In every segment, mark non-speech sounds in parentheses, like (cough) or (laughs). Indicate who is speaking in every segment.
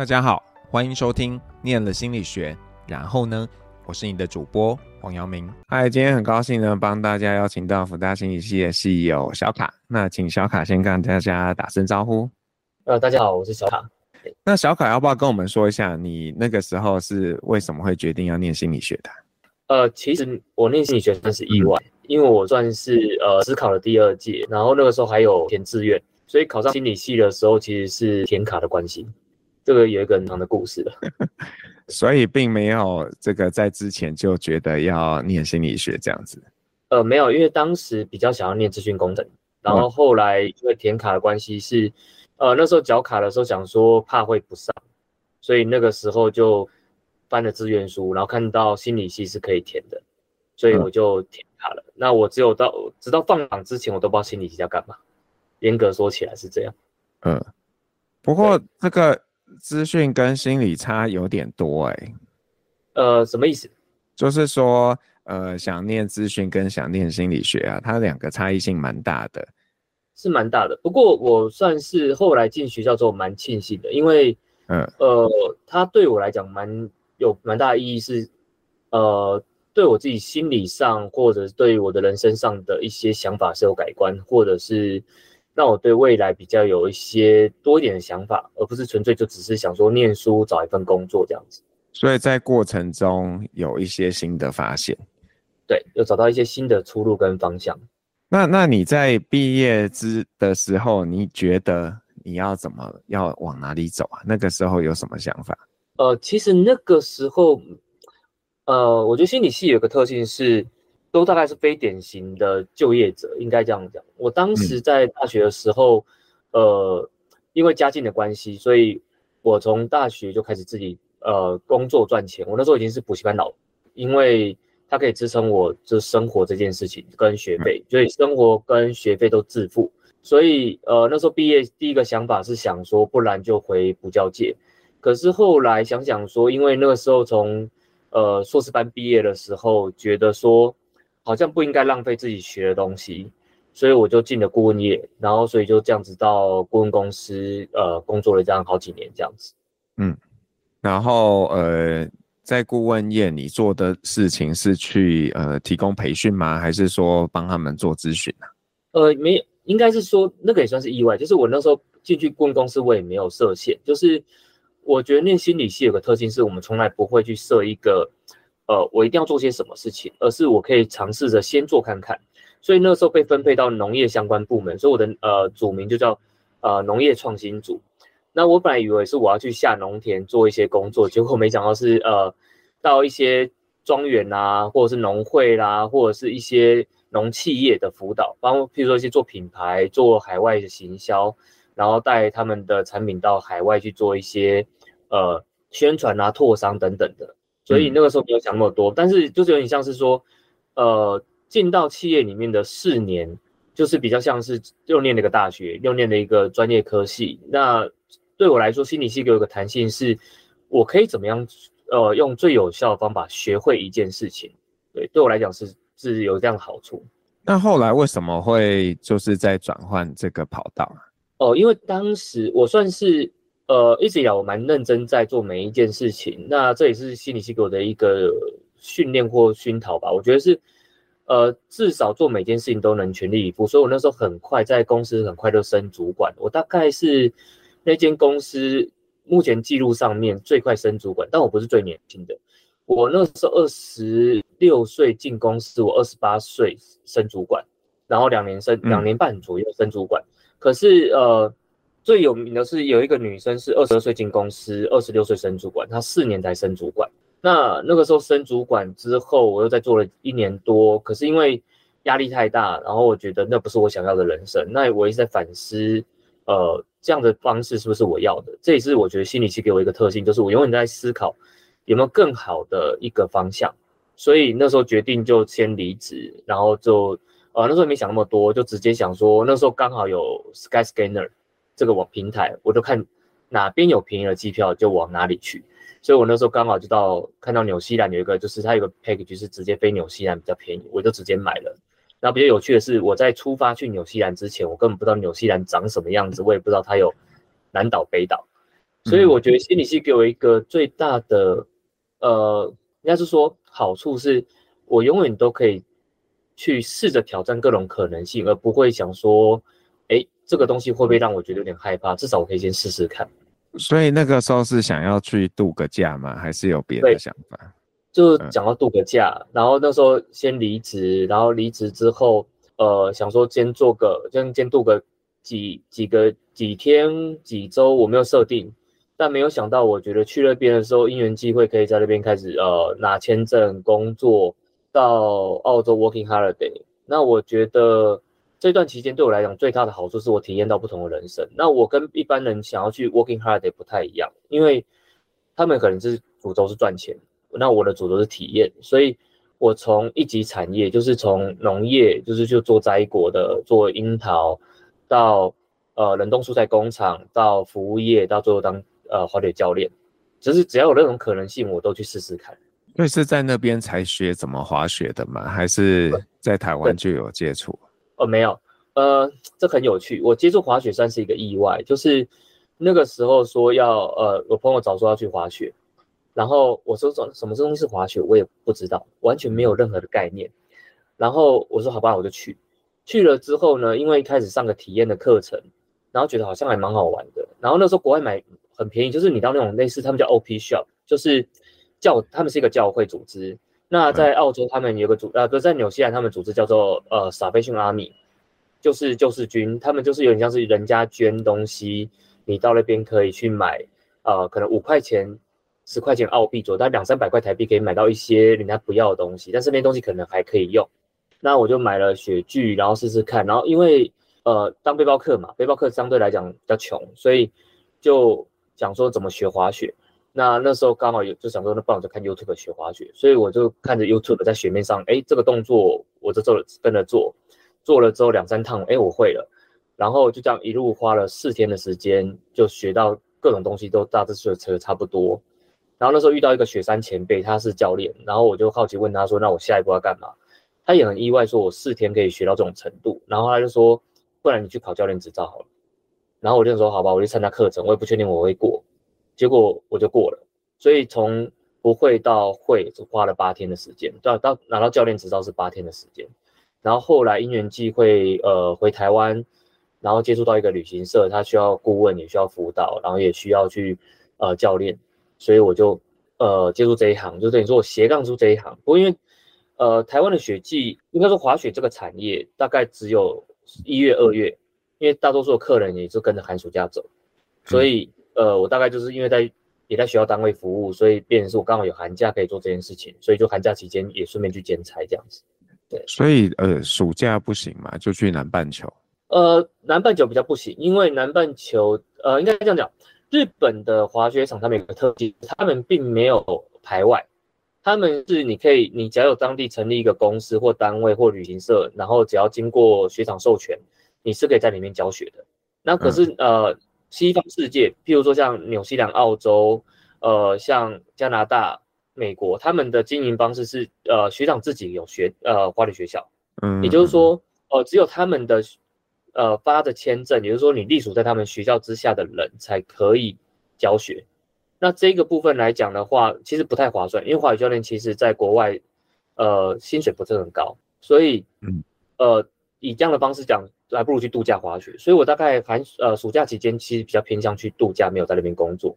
Speaker 1: 大家好，欢迎收听《念了心理学》，然后呢，我是你的主播黄阳明。嗨，今天很高兴呢，帮大家邀请到福大心理系的系友小卡。那请小卡先跟大家打声招呼。
Speaker 2: 呃，大家好，我是小卡。
Speaker 1: 那小卡要不要跟我们说一下，你那个时候是为什么会决定要念心理学的？
Speaker 2: 呃，其实我念心理学算是意外，嗯、因为我算是呃只考了第二届，然后那个时候还有填志愿，所以考上心理系的时候其实是填卡的关系。这个有一个很长的故事的，(laughs)
Speaker 1: 所以并没有这个在之前就觉得要念心理学这样子。
Speaker 2: 呃，没有，因为当时比较想要念资讯工程，然后后来因为填卡的关系是，嗯、呃，那时候缴卡的时候想说怕会不上，所以那个时候就翻了志愿书，然后看到心理系是可以填的，所以我就填卡了。嗯、那我只有到直到放榜之前，我都不知道心理系要干嘛。严格说起来是这样。
Speaker 1: 嗯，不过这个。资讯跟心理差有点多哎、欸，
Speaker 2: 呃，什么意思？
Speaker 1: 就是说，呃，想念资讯跟想念心理学啊，它两个差异性蛮大的，
Speaker 2: 是蛮大的。不过我算是后来进学校之后蛮庆幸的，因为，嗯，呃，它对我来讲蛮有蛮大的意义是，呃，对我自己心理上或者对我的人生上的一些想法是有改观，或者是。让我对未来比较有一些多一点的想法，而不是纯粹就只是想说念书找一份工作这样子。
Speaker 1: 所以在过程中有一些新的发现，
Speaker 2: 对，有找到一些新的出路跟方向。
Speaker 1: 那那你在毕业之的时候，你觉得你要怎么要往哪里走啊？那个时候有什么想法？
Speaker 2: 呃，其实那个时候，呃，我觉得心理系有个特性是。都大概是非典型的就业者，应该这样讲。我当时在大学的时候，嗯、呃，因为家境的关系，所以我从大学就开始自己呃工作赚钱。我那时候已经是补习班老，因为它可以支撑我这生活这件事情跟学费，所以生活跟学费都自付。所以呃那时候毕业第一个想法是想说，不然就回补教界。可是后来想想说，因为那个时候从呃硕士班毕业的时候，觉得说。好像不应该浪费自己学的东西，所以我就进了顾问业，然后所以就这样子到顾问公司呃工作了这样好几年这样子。
Speaker 1: 嗯，然后呃在顾问业你做的事情是去呃提供培训吗？还是说帮他们做咨询呢？
Speaker 2: 呃，没有，应该是说那个也算是意外，就是我那时候进去顾问公司我也没有设限，就是我觉得念心理系有个特性是我们从来不会去设一个。呃，我一定要做些什么事情，而是我可以尝试着先做看看。所以那时候被分配到农业相关部门，所以我的呃组名就叫呃农业创新组。那我本来以为是我要去下农田做一些工作，结果没想到是呃到一些庄园啊，或者是农会啦，或者是一些农企业的辅导，包括譬如说一些做品牌、做海外的行销，然后带他们的产品到海外去做一些呃宣传啊、拓商等等的。所以那个时候没有想那么多，但是就是有点像是说，呃，进到企业里面的四年，就是比较像是又念了一个大学，又念了一个专业科系。那对我来说，心理系给我一个弹性是，我可以怎么样，呃，用最有效的方法学会一件事情。对，对我来讲是是有这样的好处。
Speaker 1: 那后来为什么会就是在转换这个跑道？
Speaker 2: 哦，因为当时我算是。呃，一直以来我蛮认真在做每一件事情，那这也是心理系给我的一个训练或熏陶吧。我觉得是，呃，至少做每件事情都能全力以赴。所以我那时候很快在公司很快就升主管，我大概是那间公司目前记录上面最快升主管，但我不是最年轻的。我那时候二十六岁进公司，我二十八岁升主管，然后两年升两年半左右升主管。嗯、可是呃。最有名的是有一个女生是二十二岁进公司，二十六岁升主管，她四年才升主管。那那个时候升主管之后，我又在做了一年多，可是因为压力太大，然后我觉得那不是我想要的人生。那我一直在反思，呃，这样的方式是不是我要的？这也是我觉得心理系给我一个特性，就是我永远在思考有没有更好的一个方向。所以那时候决定就先离职，然后就呃那时候也没想那么多，就直接想说那时候刚好有 Skyscanner。这个网平台，我就看哪边有便宜的机票就往哪里去，所以我那时候刚好就到看到纽西兰有一个，就是它有个 package 是直接飞纽西兰比较便宜，我就直接买了。然后比较有趣的是，我在出发去纽西兰之前，我根本不知道纽西兰长什么样子，我也不知道它有南岛北岛。所以我觉得心理系给我一个最大的，呃，应该是说好处是，我永远都可以去试着挑战各种可能性，而不会想说，哎，这个东西会不会让我觉得有点害怕？至少我可以先试试看。
Speaker 1: 所以那个时候是想要去度个假吗？还是有别的想法？
Speaker 2: 就想要度个假，嗯、然后那时候先离职，然后离职之后，呃，想说先做个，先先度个几几个几天几周，我没有设定，但没有想到，我觉得去那边的时候，因缘际会可以在那边开始呃拿签证工作，到澳洲 working holiday。那我觉得这段期间对我来讲最大的好处是我体验到不同的人生。那我跟一般人想要去 working holiday 不太一样，因为他们可能是主轴是赚钱。那我的主轴是体验，所以我从一级产业，就是从农业，就是就做摘果的，做樱桃，到呃冷冻蔬菜工厂，到服务业，到最后当呃滑雪教练，就是只要有那种可能性，我都去试试看。
Speaker 1: 所以是在那边才学怎么滑雪的吗？还是在台湾就有接触？
Speaker 2: 哦，没有，呃，这很有趣，我接触滑雪算是一个意外，就是那个时候说要呃，我朋友早说要去滑雪。然后我说什什么东西是滑雪，我也不知道，完全没有任何的概念。然后我说好吧，我就去。去了之后呢，因为一开始上个体验的课程，然后觉得好像还蛮好玩的。然后那时候国外买很便宜，就是你到那种类似他们叫 OP Shop，就是教他们是一个教会组织。那在澳洲他们有个组，啊，不是在纽西兰他们组织叫做呃 Salvation Army，就是救世军。他们就是有点像是人家捐东西，你到那边可以去买，呃，可能五块钱。十块钱澳币左右，但两三百块台币可以买到一些人家不要的东西，但是那些东西可能还可以用。那我就买了雪具，然后试试看。然后因为呃当背包客嘛，背包客相对来讲比较穷，所以就想说怎么学滑雪。那那时候刚好有就想说，那不然我就看 YouTube 学滑雪。所以我就看着 YouTube 在雪面上，哎，这个动作我就做了，跟着做，做了之后两三趟，哎，我会了。然后就这样一路花了四天的时间，就学到各种东西都大致学的差不多。然后那时候遇到一个雪山前辈，他是教练，然后我就好奇问他说：“那我下一步要干嘛？”他也很意外，说我四天可以学到这种程度。然后他就说：“不然你去考教练执照好了。”然后我就说：“好吧，我去参加课程，我也不确定我会过。”结果我就过了。所以从不会到会，只花了八天的时间。到到拿到教练执照是八天的时间。然后后来因缘际会，呃，回台湾，然后接触到一个旅行社，他需要顾问，也需要辅导，然后也需要去呃教练。所以我就呃接触这一行，就等于说我斜杠出这一行。不过因为呃台湾的雪季，应该说滑雪这个产业大概只有一月二月，因为大多数的客人也是跟着寒暑假走，所以呃我大概就是因为在也在学校单位服务，所以变成是我刚好有寒假可以做这件事情，所以就寒假期间也顺便去兼差这样子。对，
Speaker 1: 所以呃暑假不行嘛，就去南半球。
Speaker 2: 呃南半球比较不行，因为南半球呃应该这样讲。日本的滑雪场，他们有个特性，他们并没有排外，他们是你可以，你只要有当地成立一个公司或单位或旅行社，然后只要经过雪场授权，你是可以在里面教学的。那可是、嗯、呃，西方世界，譬如说像纽西兰、澳洲，呃，像加拿大、美国，他们的经营方式是呃，学长自己有学呃滑雪学校，嗯，也就是说，呃，只有他们的。呃，发的签证，也就是说，你隶属在他们学校之下的人才可以教学。那这个部分来讲的话，其实不太划算，因为华语教练其实在国外，呃，薪水不是很高，所以，嗯，呃，以这样的方式讲，还不如去度假滑雪。所以我大概寒呃暑假期间，其实比较偏向去度假，没有在那边工作。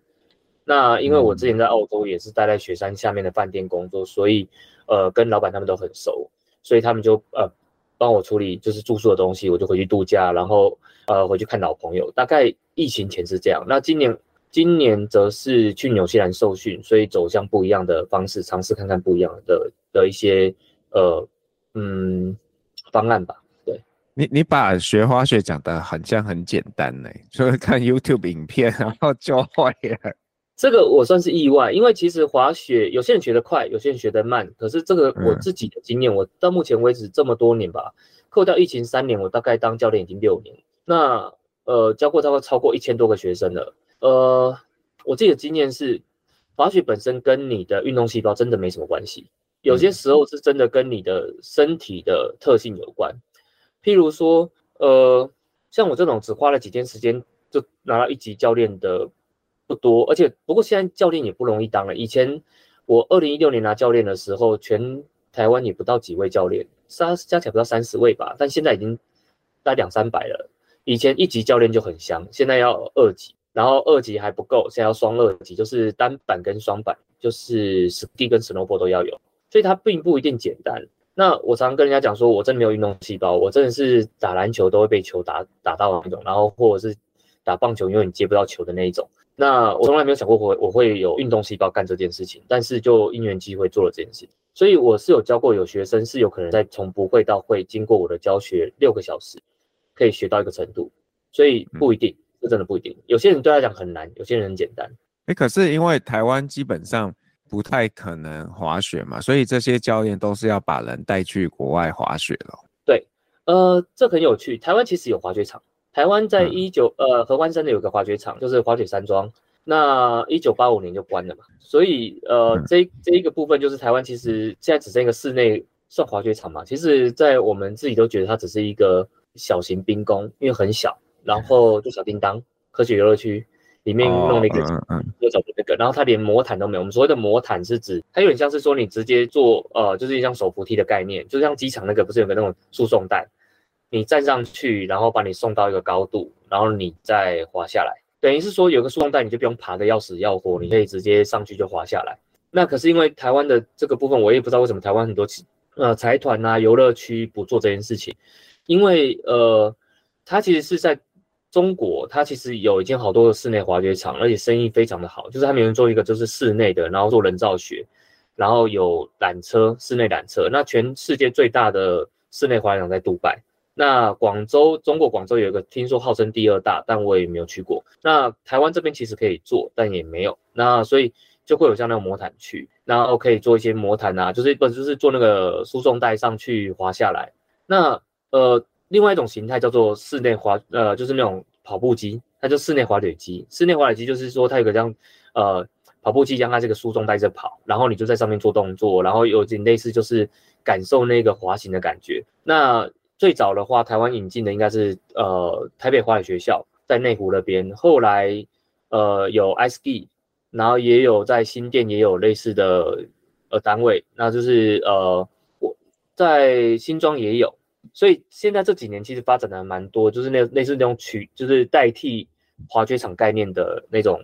Speaker 2: 那因为我之前在澳洲也是待在雪山下面的饭店工作，所以呃，跟老板他们都很熟，所以他们就呃。帮我处理就是住宿的东西，我就回去度假，然后呃回去看老朋友。大概疫情前是这样，那今年今年则是去纽西兰受训，所以走向不一样的方式，尝试看看不一样的的一些呃嗯方案吧。对，
Speaker 1: 你你把学滑雪讲得很像很简单呢，就是 (laughs) 看 YouTube 影片然后就会了。
Speaker 2: 这个我算是意外，因为其实滑雪有些人学得快，有些人学得慢。可是这个我自己的经验，嗯、我到目前为止这么多年吧，扣掉疫情三年，我大概当教练已经六年。那呃教过大概超过一千多个学生了。呃，我自己的经验是，滑雪本身跟你的运动细胞真的没什么关系，有些时候是真的跟你的身体的特性有关。譬如说，呃，像我这种只花了几天时间就拿到一级教练的。不多，而且不过现在教练也不容易当了。以前我二零一六年拿教练的时候，全台湾也不到几位教练，加加起来不到三十位吧，但现在已经大两三百了。以前一级教练就很香，现在要二级，然后二级还不够，现在要双二级，就是单板跟双板，就是 ski 跟 snowboard 都要有，所以它并不一定简单。那我常常跟人家讲说，我真的没有运动细胞，我真的是打篮球都会被球打打到那种，然后或者是打棒球永远接不到球的那一种。那我从来没有想过我我会有运动细胞干这件事情，但是就因缘机会做了这件事情。所以我是有教过有学生是有可能在从不会到会，经过我的教学六个小时，可以学到一个程度。所以不一定，这真的不一定。有些人对他讲很难，有些人很简单。
Speaker 1: 哎，可是因为台湾基本上。不太可能滑雪嘛，所以这些教练都是要把人带去国外滑雪了。
Speaker 2: 对，呃，这很有趣。台湾其实有滑雪场，台湾在一九、嗯、呃合欢山的有个滑雪场，就是滑雪山庄。那一九八五年就关了嘛，所以呃、嗯、这这一个部分就是台湾其实现在只剩一个室内算滑雪场嘛。其实，在我们自己都觉得它只是一个小型冰宫，因为很小，然后就小叮当科学游乐区。里面弄了一个，就找的那个，然后它连魔毯都没有。我们所谓的魔毯是指，它有点像是说你直接坐，呃，就是像手扶梯的概念，就像机场那个不是有个那种输送带，你站上去，然后把你送到一个高度，然后你再滑下来，等于是说有个输送带，你就不用爬的要死要活，你可以直接上去就滑下来。那可是因为台湾的这个部分，我也不知道为什么台湾很多呃财团啊游乐区不做这件事情，因为呃，它其实是在。中国它其实有已经好多的室内滑雪场，而且生意非常的好。就是他们有人做一个就是室内的，然后做人造雪，然后有缆车，室内缆车。那全世界最大的室内滑雪场在杜拜。那广州，中国广州有一个，听说号称第二大，但我也没有去过。那台湾这边其实可以做，但也没有。那所以就会有像那种魔毯区，然后可以做一些魔毯啊，就是不就是做那个输送带上去滑下来。那呃。另外一种形态叫做室内滑，呃，就是那种跑步机，它叫室内滑雪机。室内滑雪机就是说它有个这样，呃，跑步机将它这个输送带着跑，然后你就在上面做动作，然后有点类似就是感受那个滑行的感觉。那最早的话，台湾引进的应该是呃台北滑雪学校在内湖那边，后来呃有 iSki，然后也有在新店也有类似的呃单位，那就是呃我在新庄也有。所以现在这几年其实发展的蛮多，就是那类似那种取，就是代替滑雪场概念的那种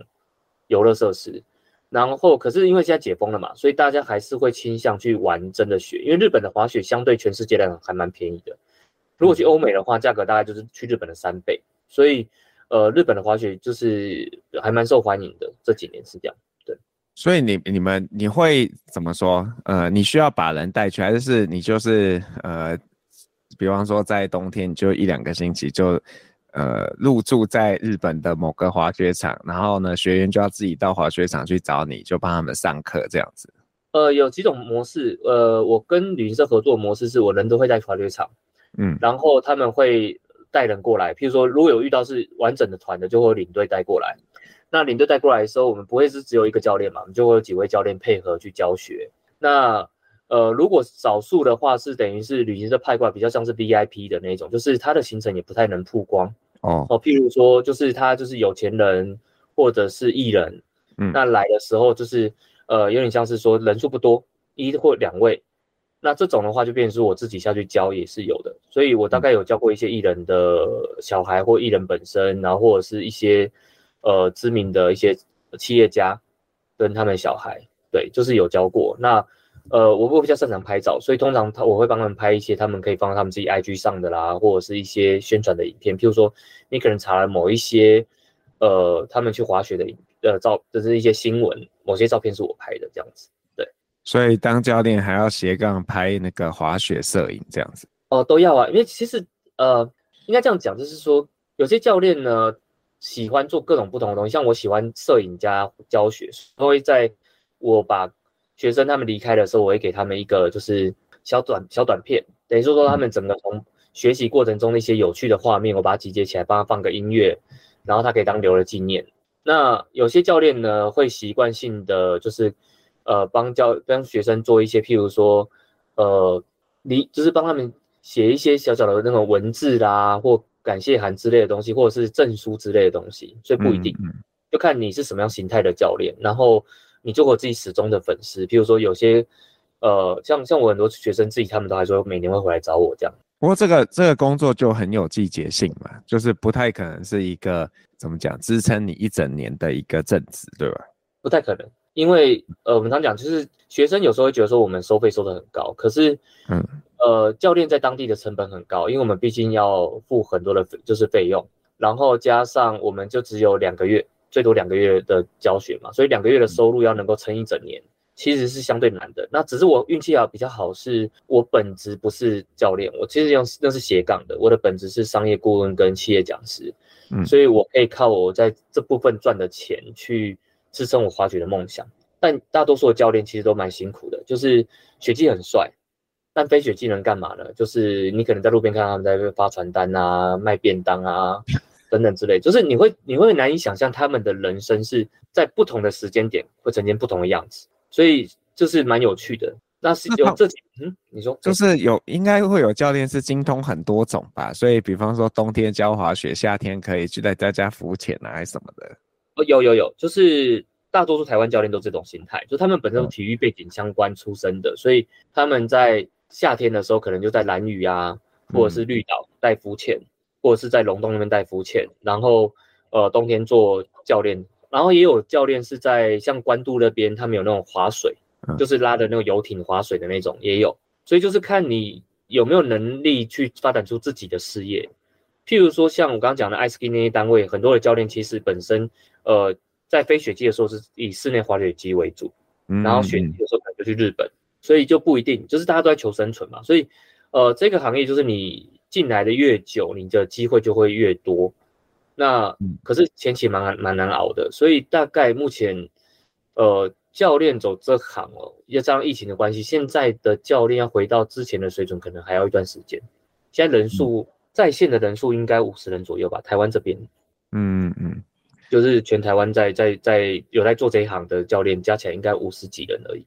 Speaker 2: 游乐设施。然后，可是因为现在解封了嘛，所以大家还是会倾向去玩真的雪，因为日本的滑雪相对全世界来讲还蛮便宜的。如果去欧美的话，价格大概就是去日本的三倍。所以，呃，日本的滑雪就是还蛮受欢迎的。这几年是这样，对。
Speaker 1: 所以你你们你会怎么说？呃，你需要把人带去，还是你就是呃？比方说，在冬天就一两个星期就，呃，入住在日本的某个滑雪场，然后呢，学员就要自己到滑雪场去找你，就帮他们上课这样子。
Speaker 2: 呃，有几种模式，呃，我跟旅行社合作的模式是我人都会在滑雪场，嗯，然后他们会带人过来，譬如说如果有遇到是完整的团的，就会领队带过来。那领队带过来的时候，我们不会是只有一个教练嘛，我们就会有几位教练配合去教学。那呃，如果少数的话，是等于是旅行社派过来，比较像是 VIP 的那种，就是他的行程也不太能曝光哦。哦，譬如说，就是他就是有钱人或者是艺人，嗯，那来的时候就是呃，有点像是说人数不多，一或两位，那这种的话就变成是我自己下去教也是有的。所以我大概有教过一些艺人的小孩或艺人本身，然后或者是一些呃知名的一些企业家跟他们小孩，对，就是有教过那。呃，我我比较擅长拍照，所以通常他我会帮他们拍一些他们可以放到他们自己 IG 上的啦，或者是一些宣传的影片。譬如说，你可能查了某一些，呃，他们去滑雪的呃照，就是一些新闻，某些照片是我拍的这样子。对，
Speaker 1: 所以当教练还要斜杠拍那个滑雪摄影这样子。
Speaker 2: 哦、呃，都要啊，因为其实呃，应该这样讲，就是说有些教练呢喜欢做各种不同的东西，像我喜欢摄影加教学，所以会在我把。学生他们离开的时候，我会给他们一个就是小短小短片，等于说说他们整个从学习过程中的一些有趣的画面，我把它集结起来，帮他放个音乐，然后他可以当留了纪念。那有些教练呢，会习惯性的就是呃帮教帮学生做一些，譬如说呃你就是帮他们写一些小小的那种文字啦，或感谢函之类的东西，或者是证书之类的东西，所以不一定。就看你是什么样形态的教练，然后你做过自己始终的粉丝。譬如说有些呃，像像我很多学生自己，他们都还说每年会回来找我这样。
Speaker 1: 不过这个这个工作就很有季节性嘛，就是不太可能是一个怎么讲支撑你一整年的一个正职，对吧？
Speaker 2: 不太可能，因为呃，我们常讲就是学生有时候会觉得说我们收费收的很高，可是嗯呃，教练在当地的成本很高，因为我们毕竟要付很多的就是费用，然后加上我们就只有两个月，最多两个月的教学嘛，所以两个月的收入要能够撑一整年。其实是相对难的，那只是我运气啊比较好，是我本职不是教练，我其实用那是斜杠的，我的本职是商业顾问跟企业讲师，嗯，所以我可以靠我在这部分赚的钱去支撑我滑雪的梦想。但大多数的教练其实都蛮辛苦的，就是雪季很帅，但非雪季能干嘛呢？就是你可能在路边看到他们在发传单啊、卖便当啊等等之类，就是你会你会难以想象他们的人生是在不同的时间点会呈现不同的样子。所以就是蛮有趣的，那是有这嗯，你说
Speaker 1: 就是有应该会有教练是精通很多种吧？所以比方说冬天教滑雪，夏天可以去带大家浮潜啊，还是什么的？
Speaker 2: 哦，有有有，就是大多数台湾教练都这种心态，就他们本身体育背景相关出身的，嗯、所以他们在夏天的时候可能就在蓝屿啊，或者是绿岛带浮潜，嗯、或者是在龙洞那边带浮潜，然后呃冬天做教练。然后也有教练是在像关渡那边，他们有那种划水，就是拉的那个游艇划水的那种也有，所以就是看你有没有能力去发展出自己的事业。譬如说像我刚刚讲的 iSki 那些单位，很多的教练其实本身呃在非雪季的时候是以室内滑雪机为主，然后雪季的时候可能就去日本，所以就不一定，就是大家都在求生存嘛。所以呃这个行业就是你进来的越久，你的机会就会越多。那可是前期蛮难蛮难熬的，所以大概目前，呃，教练走这行哦，要加上疫情的关系，现在的教练要回到之前的水准，可能还要一段时间。现在人数在线的人数应该五十人左右吧，台湾这边，嗯嗯嗯，就是全台湾在在在有在做这一行的教练加起来应该五十几人而已。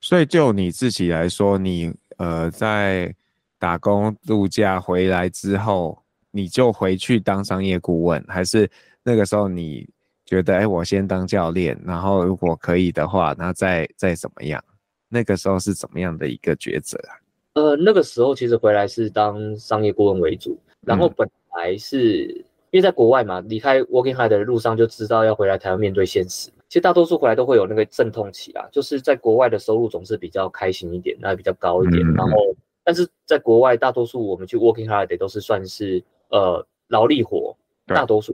Speaker 1: 所以就你自己来说，你呃在打工度假回来之后。你就回去当商业顾问，还是那个时候你觉得，哎、欸，我先当教练，然后如果可以的话，那再再怎么样？那个时候是怎么样的一个抉择啊？
Speaker 2: 呃，那个时候其实回来是当商业顾问为主，然后本来是、嗯、因为在国外嘛，离开 Working Hard 的路上就知道要回来台湾面对现实。其实大多数回来都会有那个阵痛期啊，就是在国外的收入总是比较开心一点，那比较高一点，嗯、然后但是在国外大多数我们去 Working Hard 都是算是。呃，劳力活大多数。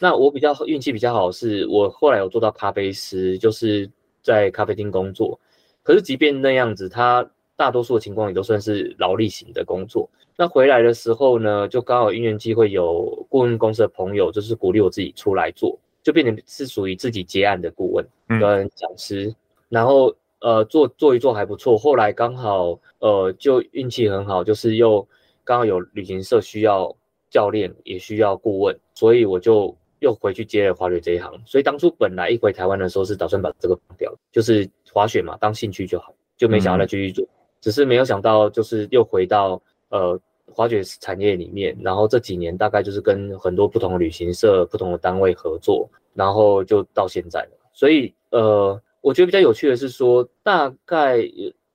Speaker 2: 那我比较运气比较好，是我后来有做到咖啡师，就是在咖啡厅工作。可是即便那样子，他大多数的情况也都算是劳力型的工作。那回来的时候呢，就刚好因缘机会有顾问公司的朋友，就是鼓励我自己出来做，就变成是属于自己接案的顾问跟讲师。嗯、然后呃，做做一做还不错。后来刚好呃，就运气很好，就是又刚好有旅行社需要。教练也需要顾问，所以我就又回去接了滑雪这一行。所以当初本来一回台湾的时候是打算把这个放掉，就是滑雪嘛，当兴趣就好，就没想要再继续做。嗯、只是没有想到，就是又回到呃滑雪产业里面，然后这几年大概就是跟很多不同的旅行社、不同的单位合作，然后就到现在了。所以呃，我觉得比较有趣的是说，大概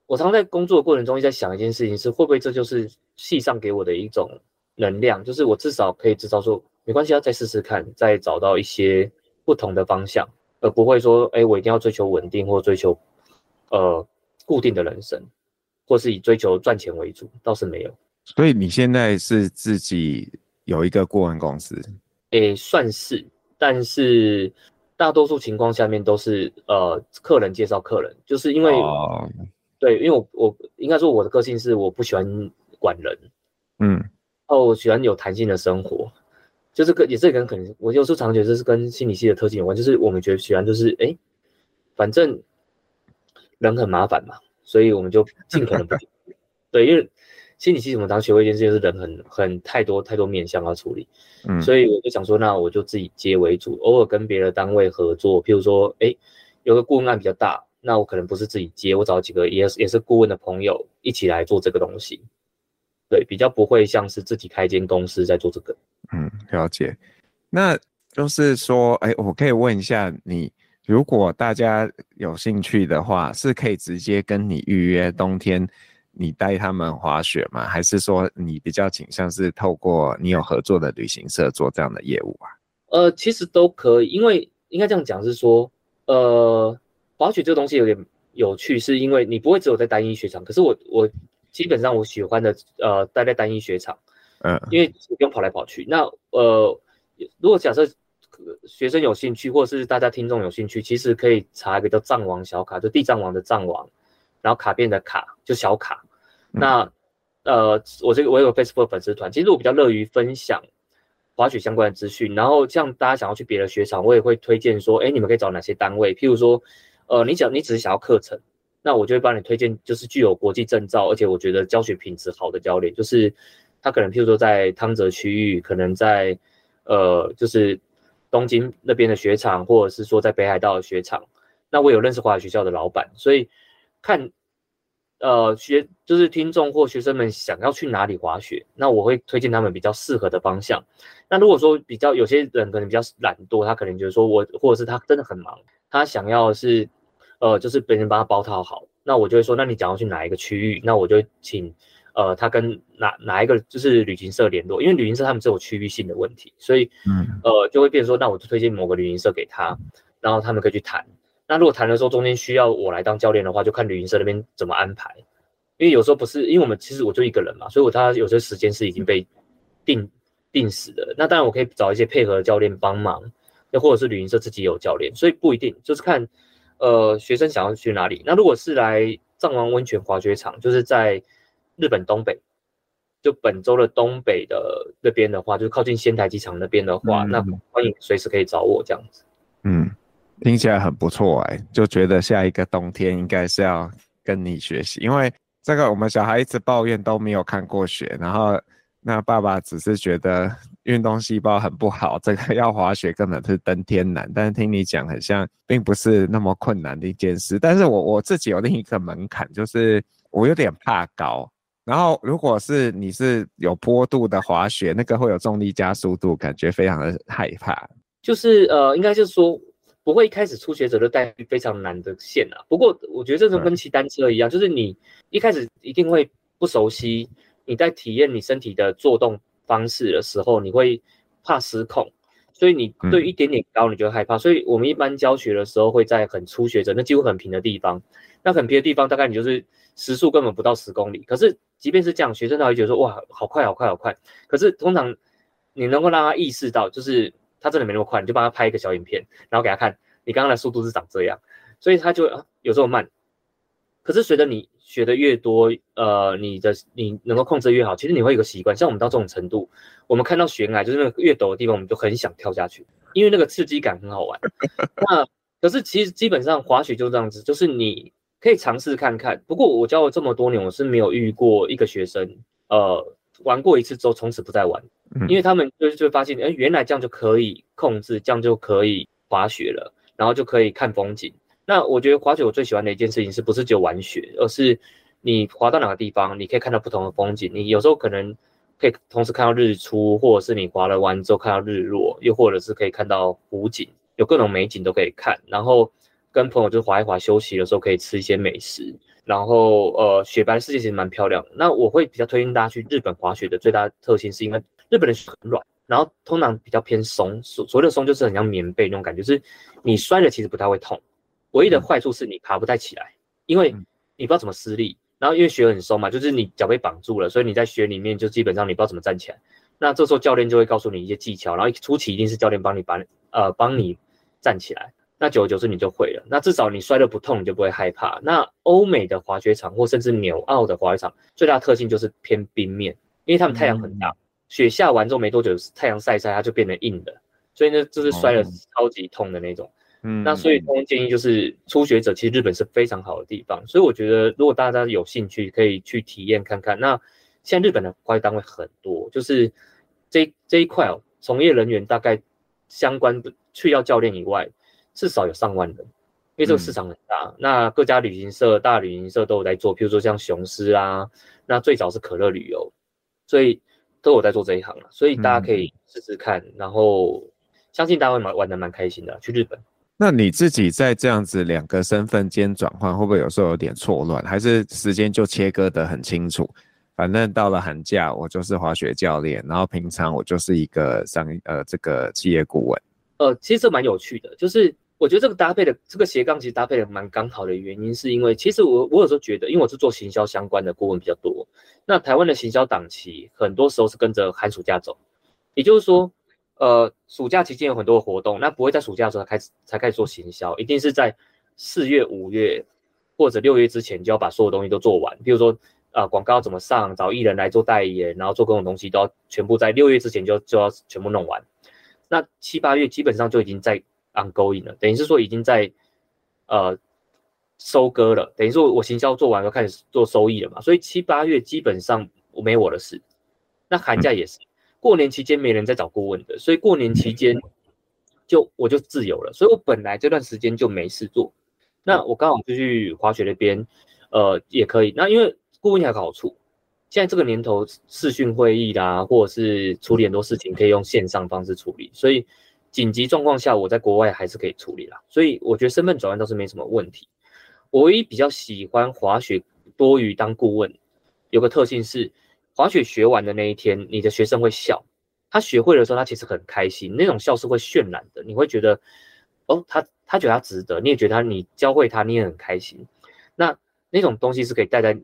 Speaker 2: 我常在工作的过程中一直在想一件事情是，会不会这就是戏上给我的一种。能量就是我至少可以知道说，没关系，要再试试看，再找到一些不同的方向，而不会说，哎，我一定要追求稳定或追求呃固定的人生，或是以追求赚钱为主，倒是没有。
Speaker 1: 所以你现在是自己有一个顾问公司？
Speaker 2: 诶，算是，但是大多数情况下面都是呃客人介绍客人，就是因为、哦、对，因为我我应该说我的个性是我不喜欢管人，嗯。哦，我喜欢有弹性的生活，就是跟也是跟可能我有时候常觉得这是跟心理系的特性有关，就是我们觉得喜欢就是哎，反正人很麻烦嘛，所以我们就尽可能不 (laughs) 对，因为心理系我们当学会一件事情，就是人很很太多太多面向要处理，嗯，所以我就想说，那我就自己接为主，偶尔跟别的单位合作，譬如说，哎，有个顾问案比较大，那我可能不是自己接，我找几个也是也是顾问的朋友一起来做这个东西。对，比较不会像是自己开间公司在做这个。
Speaker 1: 嗯，了解。那就是说，哎，我可以问一下你，如果大家有兴趣的话，是可以直接跟你预约冬天你带他们滑雪吗？还是说你比较倾向是透过你有合作的旅行社做这样的业务啊？
Speaker 2: 呃，其实都可以，因为应该这样讲是说，呃，滑雪这个东西有点有趣，是因为你不会只有在单一雪场，可是我我基本上我喜欢的呃待在单一雪场，嗯，因为不用跑来跑去。那呃，如果假设学生有兴趣，或是大家听众有兴趣，其实可以查一个叫藏王小卡，就地藏王的藏王，然后卡片的卡就小卡。嗯、那呃，我这个我有个 Facebook 粉丝团，其实我比较乐于分享。滑雪相关的资讯，然后像大家想要去别的雪场，我也会推荐说，哎，你们可以找哪些单位？譬如说，呃，你想你只是想要课程，那我就会帮你推荐，就是具有国际证照，而且我觉得教学品质好的教练，就是他可能譬如说在汤泽区域，可能在呃，就是东京那边的雪场，或者是说在北海道的雪场，那我有认识滑雪学校的老板，所以看。呃，学就是听众或学生们想要去哪里滑雪，那我会推荐他们比较适合的方向。那如果说比较有些人可能比较懒惰，他可能觉得说我，或者是他真的很忙，他想要是，呃，就是别人帮他包套好，那我就会说，那你想要去哪一个区域？那我就请，呃，他跟哪哪一个就是旅行社联络，因为旅行社他们是有区域性的问题，所以，嗯，呃，就会变成说，那我就推荐某个旅行社给他，然后他们可以去谈。那如果谈的时候中间需要我来当教练的话，就看旅行社那边怎么安排。因为有时候不是，因为我们其实我就一个人嘛，所以我他有些时间是已经被定定死的。那当然我可以找一些配合的教练帮忙，又或者是旅行社自己有教练，所以不一定，就是看呃学生想要去哪里。那如果是来藏王温泉滑雪场，就是在日本东北，就本州的东北的那边的话，就是靠近仙台机场那边的话，嗯、那欢迎随时可以找我这样子。
Speaker 1: 嗯。听起来很不错哎，就觉得下一个冬天应该是要跟你学习，因为这个我们小孩一直抱怨都没有看过雪，然后那爸爸只是觉得运动细胞很不好，这个要滑雪根本是登天难。但是听你讲，很像并不是那么困难的一件事。但是我我自己有另一个门槛，就是我有点怕高。然后如果是你是有坡度的滑雪，那个会有重力加速度，感觉非常的害怕。
Speaker 2: 就是呃，应该就是说。不会一开始初学者就带非常难的线啊。不过我觉得这种跟骑单车一样，就是你一开始一定会不熟悉，你在体验你身体的作动方式的时候，你会怕失控，所以你对一点点高你就害怕。所以我们一般教学的时候会在很初学者，那几乎很平的地方，那很平的地方大概你就是时速根本不到十公里。可是即便是这样，学生都会觉得说哇，好快好快好快。可是通常你能够让他意识到，就是。他真的没那么快，你就帮他拍一个小影片，然后给他看，你刚刚的速度是长这样，所以他就啊有这么慢。可是随着你学的越多，呃，你的你能够控制越好，其实你会有个习惯。像我们到这种程度，我们看到悬崖就是那个越陡的地方，我们就很想跳下去，因为那个刺激感很好玩。(laughs) 那可是其实基本上滑雪就这样子，就是你可以尝试看看。不过我教了这么多年，我是没有遇过一个学生，呃。玩过一次之后，从此不再玩，因为他们就就会发现，哎，原来这样就可以控制，这样就可以滑雪了，然后就可以看风景。那我觉得滑雪我最喜欢的一件事情是不是只有玩雪，而是你滑到哪个地方，你可以看到不同的风景。你有时候可能可以同时看到日出，或者是你滑了完之后看到日落，又或者是可以看到湖景，有各种美景都可以看。然后跟朋友就滑一滑，休息的时候可以吃一些美食。然后，呃，雪白的世界其实蛮漂亮的。那我会比较推荐大家去日本滑雪的最大特性，是因为日本的雪很软，然后通常比较偏松。所所谓的松，就是很像棉被那种感觉，就是你摔了其实不太会痛。唯一的坏处是你爬不太起来，因为你不知道怎么施力。然后因为雪很松嘛，就是你脚被绑住了，所以你在雪里面就基本上你不知道怎么站起来。那这时候教练就会告诉你一些技巧，然后初期一定是教练帮你把呃帮你站起来。那久而久之你就会了，那至少你摔得不痛，你就不会害怕。那欧美的滑雪场或甚至纽澳的滑雪场最大特性就是偏冰面，因为他们太阳很大，雪下完之后没多久，太阳晒晒它就变得硬的，所以呢就是摔了超级痛的那种。嗯，那所以建议就是初学者其实日本是非常好的地方，所以我觉得如果大家有兴趣可以去体验看看。那现在日本的滑雪单位很多，就是这这一块哦，从业人员大概相关的去掉教练以外。至少有上万人，因为这个市场很大。嗯、那各家旅行社、大旅行社都有在做，譬如说像雄狮啊，那最早是可乐旅游，所以都有在做这一行了。所以大家可以试试看，嗯、然后相信大家会蛮玩的蛮开心的。去日本，
Speaker 1: 那你自己在这样子两个身份间转换，会不会有时候有点错乱？还是时间就切割得很清楚？反正到了寒假，我就是滑雪教练，然后平常我就是一个商呃这个企业顾问。
Speaker 2: 呃，其实这蛮有趣的，就是我觉得这个搭配的这个斜杠其实搭配的蛮刚好的原因，是因为其实我我有时候觉得，因为我是做行销相关的顾问比较多，那台湾的行销档期很多时候是跟着寒暑假走，也就是说，呃，暑假期间有很多活动，那不会在暑假的时候才开始才开始做行销，一定是在四月、五月或者六月之前就要把所有东西都做完，比如说。啊，广告怎么上？找艺人来做代言，然后做各种东西都要全部在六月之前就就要全部弄完。那七八月基本上就已经在 ongoing 了，等于是说已经在呃收割了。等于说我行销做完，要开始做收益了嘛。所以七八月基本上没我的事。那寒假也是，过年期间没人在找顾问的，所以过年期间就我就自由了。所以我本来这段时间就没事做。那我刚好就去滑雪那边，呃，也可以。那因为顾问有个好处，现在这个年头视讯会议啦，或者是处理很多事情可以用线上方式处理，所以紧急状况下我在国外还是可以处理啦。所以我觉得身份转换倒是没什么问题。我唯一比较喜欢滑雪多于当顾问，有个特性是滑雪学完的那一天，你的学生会笑，他学会的时候他其实很开心，那种笑是会渲染的，你会觉得哦，他他觉得他值得，你也觉得他你教会他你也很开心，那那种东西是可以带在。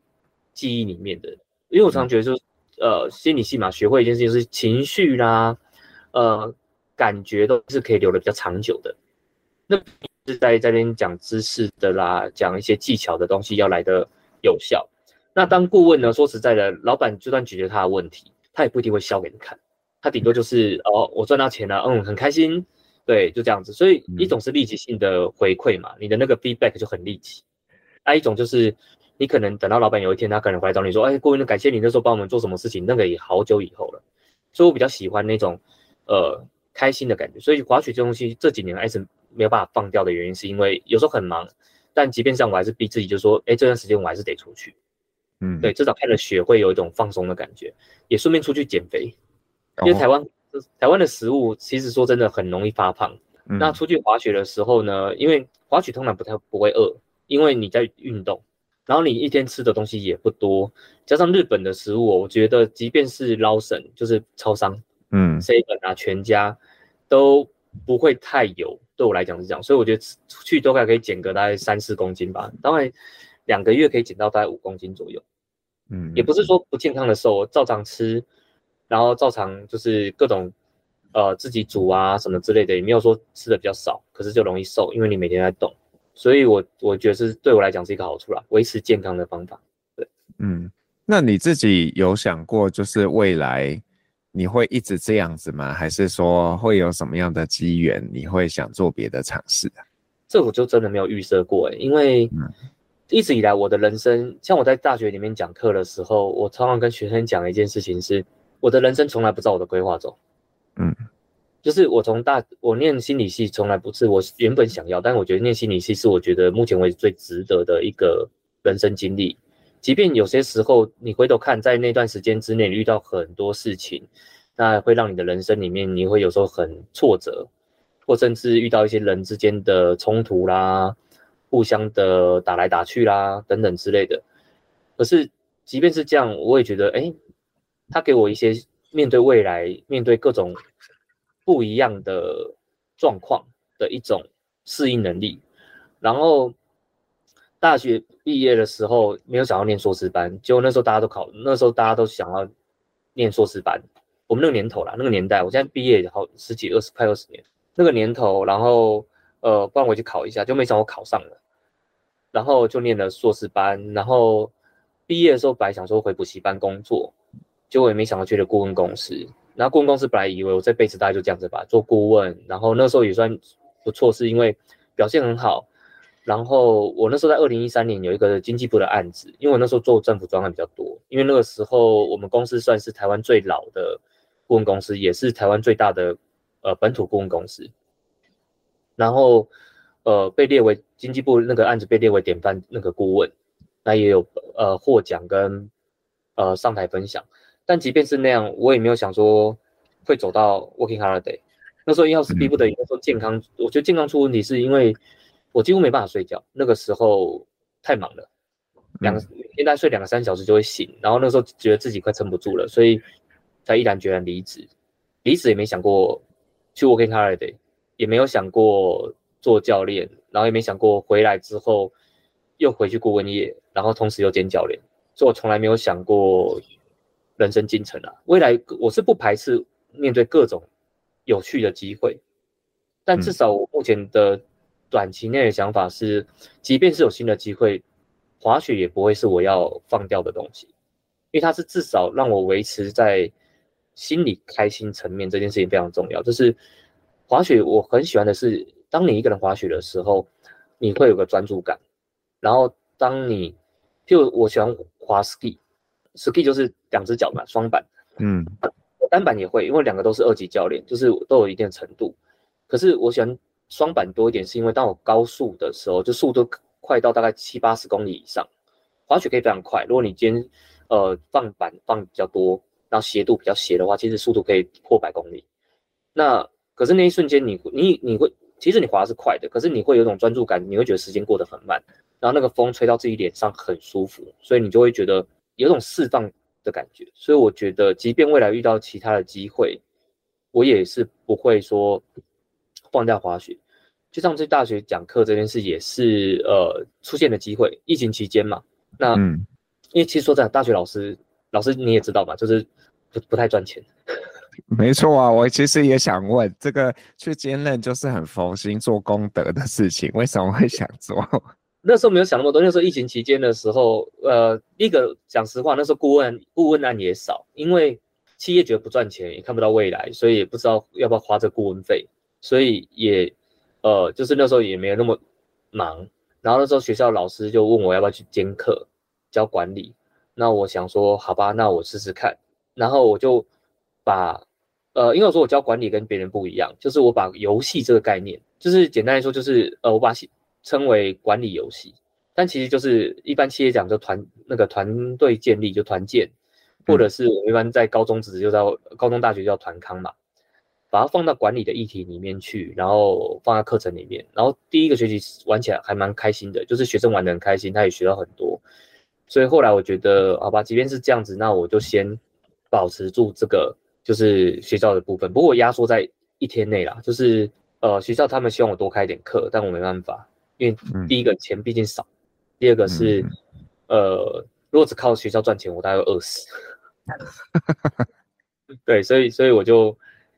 Speaker 2: 记忆里面的，因为我常常觉得说，呃，心理戏嘛，学会一件事情是情绪啦，呃，感觉都是可以留的比较长久的。那是在这边讲知识的啦，讲一些技巧的东西要来的有效。那当顾问呢，说实在的，老板就算解决他的问题，他也不一定会笑给你看，他顶多就是哦，我赚到钱了，嗯，很开心，对，就这样子。所以一种是立即性的回馈嘛，你的那个 feedback 就很立即，那、啊、一种就是。你可能等到老板有一天，他可能回来找你说：“哎，顾问，感谢你那时候帮我们做什么事情。”那个也好久以后了，所以我比较喜欢那种呃开心的感觉。所以滑雪这东西这几年还是没有办法放掉的原因，是因为有时候很忙，但即便这样，我还是逼自己，就说：“哎，这段时间我还是得出去。”嗯，对，至少看了雪会有一种放松的感觉，也顺便出去减肥，因为台湾、哦、台湾的食物其实说真的很容易发胖。嗯、那出去滑雪的时候呢，因为滑雪通常不太不会饿，因为你在运动。然后你一天吃的东西也不多，加上日本的食物，我觉得即便是 Lawson 就是超商，嗯，seven 啊，全家都不会太油，对我来讲是这样，所以我觉得出去都概可以减个大概三四公斤吧，当然两个月可以减到大概五公斤左右，嗯，也不是说不健康的瘦，照常吃，然后照常就是各种呃自己煮啊什么之类的，也没有说吃的比较少，可是就容易瘦，因为你每天在动。所以，我我觉得是对我来讲是一个好处啦，维持健康的方法。对，
Speaker 1: 嗯，那你自己有想过，就是未来你会一直这样子吗？还是说会有什么样的机缘，你会想做别的尝试啊？
Speaker 2: 这我就真的没有预设过诶，因为一直以来我的人生，像我在大学里面讲课的时候，我常常跟学生讲一件事情是，我的人生从来不照我的规划走。嗯。就是我从大我念心理系从来不是我原本想要，但我觉得念心理系是我觉得目前为止最值得的一个人生经历。即便有些时候你回头看，在那段时间之内遇到很多事情，那会让你的人生里面你会有时候很挫折，或甚至遇到一些人之间的冲突啦，互相的打来打去啦等等之类的。可是即便是这样，我也觉得，哎，他给我一些面对未来、面对各种。不一样的状况的一种适应能力，然后大学毕业的时候没有想要念硕士班，结果那时候大家都考，那时候大家都想要念硕士班。我们那个年头啦，那个年代，我现在毕业好十几二十快二十年，那个年头，然后呃，不然我去考一下，就没想我考上了，然后就念了硕士班，然后毕业的时候本来想说回补习班工作，结果也没想到去了顾问公司。然后顾问公司本来以为我这辈子大概就这样子吧，做顾问，然后那时候也算不错，是因为表现很好。然后我那时候在二零一三年有一个经济部的案子，因为我那时候做政府专案比较多，因为那个时候我们公司算是台湾最老的顾问公司，也是台湾最大的呃本土顾问公司。然后呃被列为经济部那个案子被列为典范那个顾问，那也有呃获奖跟呃上台分享。但即便是那样，我也没有想说会走到 working holiday，那时候要是逼不得已，那时候健康，我觉得健康出问题是因为我几乎没办法睡觉，那个时候太忙了，两个现在睡两个三小时就会醒，然后那时候觉得自己快撑不住了，所以才毅然决然离职。离职也没想过去 working holiday，也没有想过做教练，然后也没想过回来之后又回去顾问业，然后同时又兼教练，所以我从来没有想过人生进程啊。未来我是不排斥面对各种。有趣的机会，但至少我目前的短期内的想法是，即便是有新的机会，滑雪也不会是我要放掉的东西，因为它是至少让我维持在心里开心层面，这件事情非常重要。就是滑雪，我很喜欢的是，当你一个人滑雪的时候，你会有个专注感，然后当你就我喜欢滑 ski，ski 就是两只脚嘛，双板，嗯。单板也会，因为两个都是二级教练，就是都有一定程度。可是我喜欢双板多一点，是因为当我高速的时候，就速度快到大概七八十公里以上，滑雪可以非常快。如果你今天呃放板放比较多，然后斜度比较斜的话，其实速度可以破百公里。那可是那一瞬间你，你你会，其实你滑是快的，可是你会有种专注感，你会觉得时间过得很慢，然后那个风吹到自己脸上很舒服，所以你就会觉得有种释放的感觉，所以我觉得，即便未来遇到其他的机会，我也是不会说放假滑雪。就像这大学讲课这件事，也是呃出现的机会。疫情期间嘛，那、嗯、因为其实说真的，大学老师老师你也知道嘛，就是不不太赚钱。(laughs)
Speaker 1: 没错啊，我其实也想问，这个去兼任就是很佛心做功德的事情，为什么会想做？(laughs)
Speaker 2: 那时候没有想那么多。那时候疫情期间的时候，呃，一个讲实话，那时候顾问顾问案也少，因为企业觉得不赚钱，也看不到未来，所以也不知道要不要花这顾问费，所以也呃，就是那时候也没有那么忙。然后那时候学校老师就问我要不要去兼课教管理，那我想说好吧，那我试试看。然后我就把呃，因为我说我教管理跟别人不一样，就是我把游戏这个概念，就是简单来说，就是呃，我把。称为管理游戏，但其实就是一般企业讲就团那个团队建立就团建，或者是我们一般在高中职就叫高中大学叫团康嘛，把它放到管理的议题里面去，然后放在课程里面，然后第一个学期玩起来还蛮开心的，就是学生玩得很开心，他也学到很多，所以后来我觉得好吧，即便是这样子，那我就先保持住这个就是学校的部分，不过我压缩在一天内啦，就是呃学校他们希望我多开一点课，但我没办法。因为第一个钱毕竟少，嗯、第二个是，嗯、呃，如果只靠学校赚钱，我大概会饿死。(laughs) 对，所以所以我就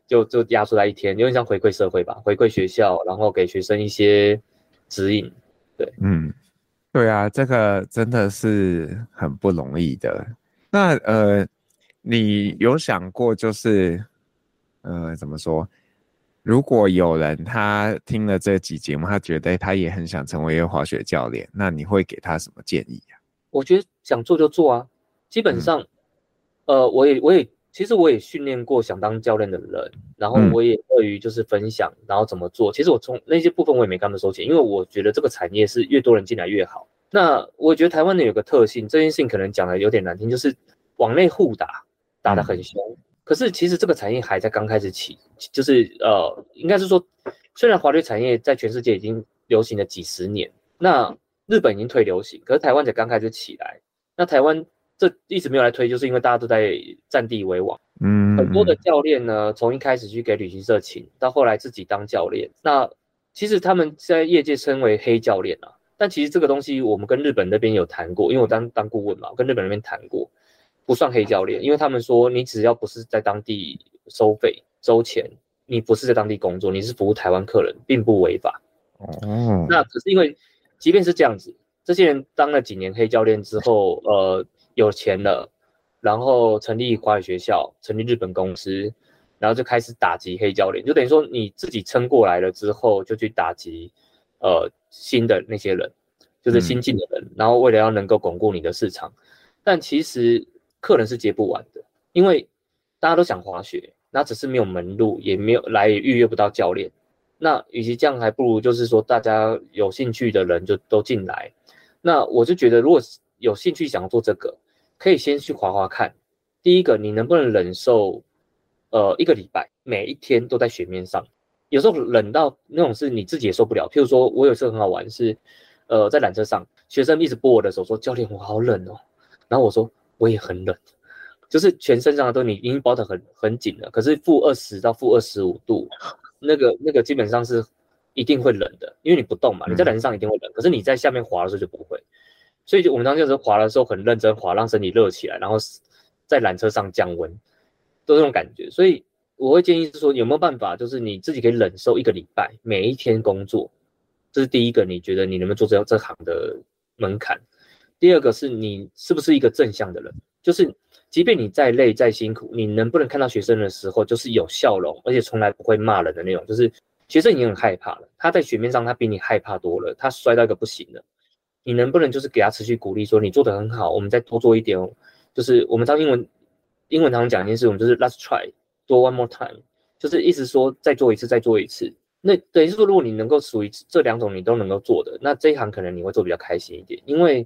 Speaker 2: 就就压出来一天，有点像回馈社会吧，回馈学校，然后给学生一些指引。对，
Speaker 1: 嗯，对啊，这个真的是很不容易的。那呃，你有想过就是，呃，怎么说？如果有人他听了这集节目，他觉得他也很想成为一个滑雪教练，那你会给他什么建议啊？
Speaker 2: 我觉得想做就做啊。基本上，嗯、呃，我也我也其实我也训练过想当教练的人，然后我也乐于就是分享，然后怎么做。其实我从那些部分我也没跟他们收钱，因为我觉得这个产业是越多人进来越好。那我觉得台湾的有个特性，这件事情可能讲的有点难听，就是往内互打，打得很凶。嗯可是其实这个产业还在刚开始起，就是呃，应该是说，虽然滑雪产业在全世界已经流行了几十年，那日本已经退流行，可是台湾才刚开始起来。那台湾这一直没有来推，就是因为大家都在占地为王。嗯，很多的教练呢，从一开始去给旅行社请，到后来自己当教练。那其实他们在业界称为黑教练啊，但其实这个东西我们跟日本那边有谈过，因为我当当顾问嘛，我跟日本那边谈过。不算黑教练，因为他们说你只要不是在当地收费收钱，你不是在当地工作，你是服务台湾客人，并不违法。哦，那只是因为，即便是这样子，这些人当了几年黑教练之后，呃，有钱了，然后成立华语学校，成立日本公司，然后就开始打击黑教练，就等于说你自己撑过来了之后，就去打击呃新的那些人，就是新进的人，嗯、然后为了要能够巩固你的市场，但其实。客人是接不完的，因为大家都想滑雪，那只是没有门路，也没有来也预约不到教练。那与其这样，还不如就是说大家有兴趣的人就都进来。那我就觉得，如果有兴趣想做这个，可以先去滑滑看。第一个，你能不能忍受，呃，一个礼拜每一天都在雪面上，有时候冷到那种是你自己也受不了。譬如说我有一次很好玩是，呃，在缆车上，学生一直拨我的手说：“教练，我好冷哦。”然后我说：“我也很冷。”就是全身上的都你已经包得很很紧了，可是负二十到负二十五度，那个那个基本上是一定会冷的，因为你不动嘛，你在缆车上一定会冷，可是你在下面滑的时候就不会。所以就我们当时滑的时候很认真滑，让身体热起来，然后在缆车上降温，都这种感觉。所以。我会建议是说，有没有办法，就是你自己可以忍受一个礼拜，每一天工作，这是第一个，你觉得你能不能做这这行的门槛？第二个是你是不是一个正向的人，就是即便你再累再辛苦，你能不能看到学生的时候就是有笑容，而且从来不会骂人的那种，就是学生已经很害怕了，他在雪面上他比你害怕多了，他摔到一个不行了，你能不能就是给他持续鼓励，说你做的很好，我们再多做一点哦，就是我们当英文英文常讲一件事，我们就是 let's try。多 one more time，就是意思说再做一次，再做一次。那等于是说，如果你能够属于这两种你都能够做的，那这一行可能你会做比较开心一点。因为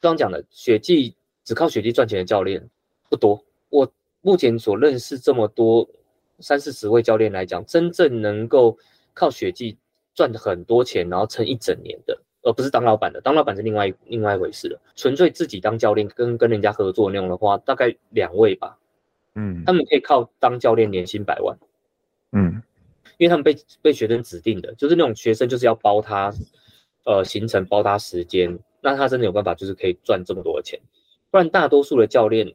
Speaker 2: 刚刚讲的雪季只靠雪季赚钱的教练不多。我目前所认识这么多三四十位教练来讲，真正能够靠雪季赚很多钱，然后撑一整年的，而不是当老板的。当老板是另外另外一回事了。纯粹自己当教练跟跟人家合作那种的话，大概两位吧。嗯，他们可以靠当教练年薪百万，嗯，因为他们被被学生指定的，就是那种学生就是要包他，呃，行程包他时间，那他真的有办法，就是可以赚这么多的钱。不然大多数的教练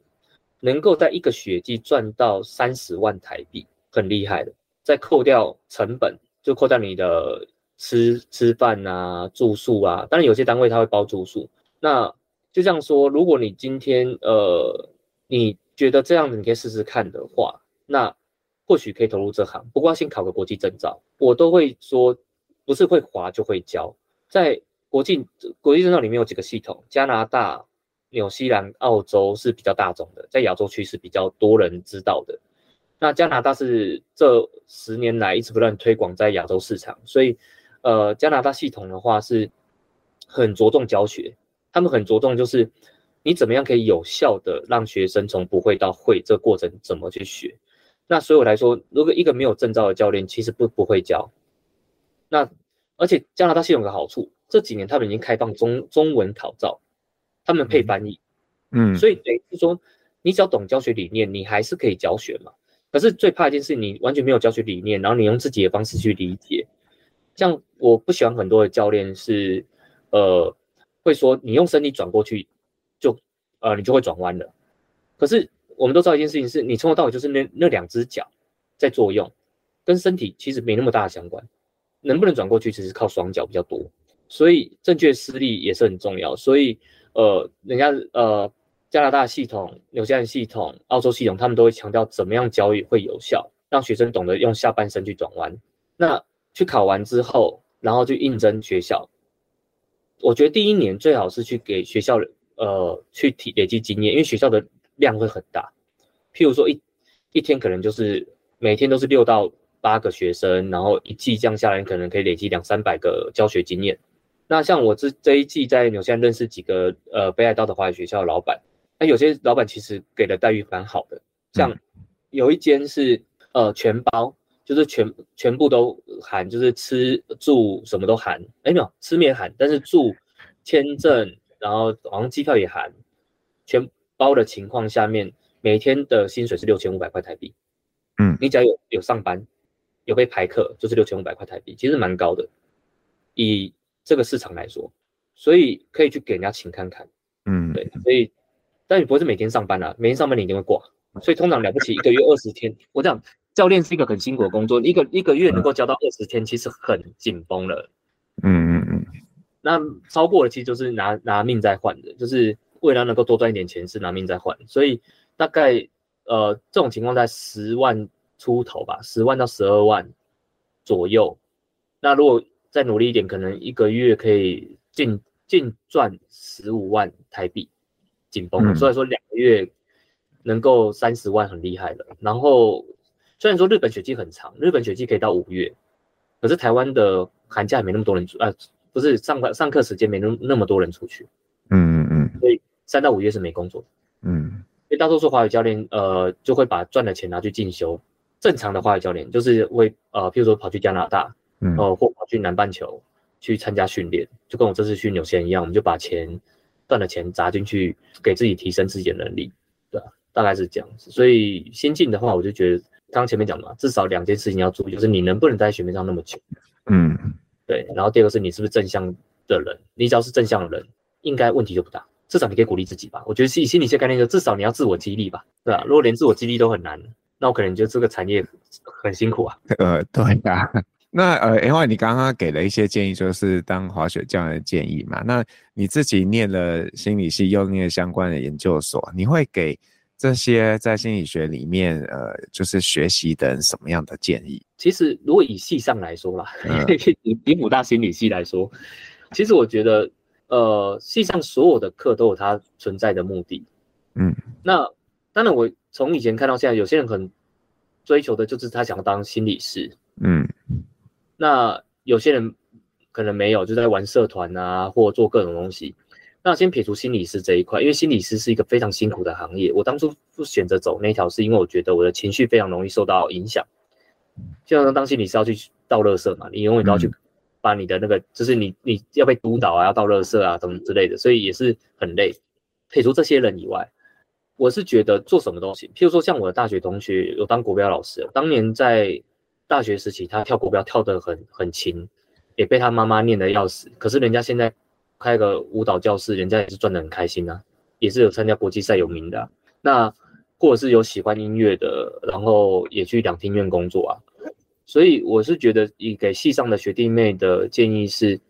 Speaker 2: 能够在一个学季赚到三十万台币，很厉害的。再扣掉成本，就扣掉你的吃吃饭啊、住宿啊，当然有些单位他会包住宿。那就这样说，如果你今天呃你。觉得这样子你可以试试看的话，那或许可以投入这行。不过要先考个国际证照，我都会说，不是会滑就会教。在国际国际证照里面有几个系统，加拿大、纽西兰、澳洲是比较大众的，在亚洲区是比较多人知道的。那加拿大是这十年来一直不断推广在亚洲市场，所以呃，加拿大系统的话是很着重教学，他们很着重就是。你怎么样可以有效的让学生从不会到会这个过程怎么去学？那所以我来说，如果一个没有证照的教练，其实不不会教。那而且加拿大系统有个好处，这几年他们已经开放中中文考照，他们配翻译，嗯，所以等于是说，你只要懂教学理念，你还是可以教学嘛。可是最怕一件事，你完全没有教学理念，然后你用自己的方式去理解。像我不喜欢很多的教练是，呃，会说你用身体转过去。就呃，你就会转弯了。可是我们都知道一件事情是，你从头到尾就是那那两只脚在作用，跟身体其实没那么大的相关。能不能转过去，其实靠双脚比较多。所以正确施力也是很重要。所以呃，人家呃加拿大系统、纽西兰系统、澳洲系统，他们都会强调怎么样教育会有效，让学生懂得用下半身去转弯。那去考完之后，然后去应征学校。我觉得第一年最好是去给学校。呃，去体累积经验，因为学校的量会很大。譬如说一一天可能就是每天都是六到八个学生，然后一季这样下来，可能可以累积两三百个教学经验。那像我这这一季在纽西兰认识几个呃北海道的华语学校的老板，那有些老板其实给的待遇蛮好的，像有一间是呃全包，就是全全部都含，就是吃住什么都含。哎，没有吃没含，但是住签证。然后好像机票也含，全包的情况下面，每天的薪水是六千五百块台币。嗯，你只要有有上班，有被排课，就是六千五百块台币，其实蛮高的，以这个市场来说，所以可以去给人家请看看。嗯，对，所以但你不会是每天上班啊，每天上班你一定会挂，所以通常了不起一个月二十天。我讲教练是一个很辛苦的工作，一个一个月能够教到二十天，其实很紧绷了。嗯嗯嗯。那超过了，其实就是拿拿命在换的，就是为了能够多赚一点钱，是拿命在换。所以大概呃这种情况在十万出头吧，十万到十二万左右。那如果再努力一点，可能一个月可以净净赚十五万台币，紧绷了。所以说两个月能够三十万很厉害了。然后虽然说日本雪季很长，日本雪季可以到五月，可是台湾的寒假也没那么多人出啊。不是上课上课时间没那那么多人出去，嗯嗯嗯，所以三到五月是没工作的，嗯，所以大多数华语教练呃就会把赚的钱拿去进修，正常的华语教练，就是会呃，譬如说跑去加拿大，
Speaker 1: 嗯，
Speaker 2: 哦，或跑去南半球去参加训练，就跟我这次去纽西兰一样，我们就把钱赚的钱砸进去，给自己提升自己的能力，对吧？大概是这样子。所以先进的话，我就觉得刚刚前面讲嘛，至少两件事情要注意，就是你能不能在雪面上那么久，
Speaker 1: 嗯，
Speaker 2: 对。然后第二个是你是不是正向的人，你只要是正向的人，应该问题就不大。至少你可以鼓励自己吧。我觉得心心理学概念就至少你要自我激励吧，对吧？如果连自我激励都很难，那我可能觉得这个产业很辛苦啊。
Speaker 1: 呃，对啊。那呃，因为你刚刚给了一些建议，就是当滑雪教练的建议嘛。那你自己念了心理系，又念相关的研究所，你会给这些在心理学里面呃，就是学习的人什么样的建议？
Speaker 2: 其实，如果以系上来说啦，嗯、(laughs) 以以辅大心理系来说，其实我觉得。呃，系上所有的课都有它存在的目的，
Speaker 1: 嗯，
Speaker 2: 那当然，我从以前看到现在，有些人很追求的就是他想要当心理师，
Speaker 1: 嗯，
Speaker 2: 那有些人可能没有，就在玩社团啊，或做各种东西。那先撇除心理师这一块，因为心理师是一个非常辛苦的行业。我当初不选择走那条，是因为我觉得我的情绪非常容易受到影响。就像当心理师要去倒垃圾嘛，你永远都要去、嗯。把你的那个，就是你你要被督导啊，要倒垃圾啊，什么之类的，所以也是很累。撇除这些人以外，我是觉得做什么东西，譬如说像我的大学同学有当国标老师，当年在大学时期他跳国标跳得很很勤，也被他妈妈念得要死。可是人家现在开个舞蹈教室，人家也是赚得很开心啊，也是有参加国际赛有名的。那或者是有喜欢音乐的，然后也去两厅院工作啊。所以我是觉得，以给系上的学弟妹的建议是，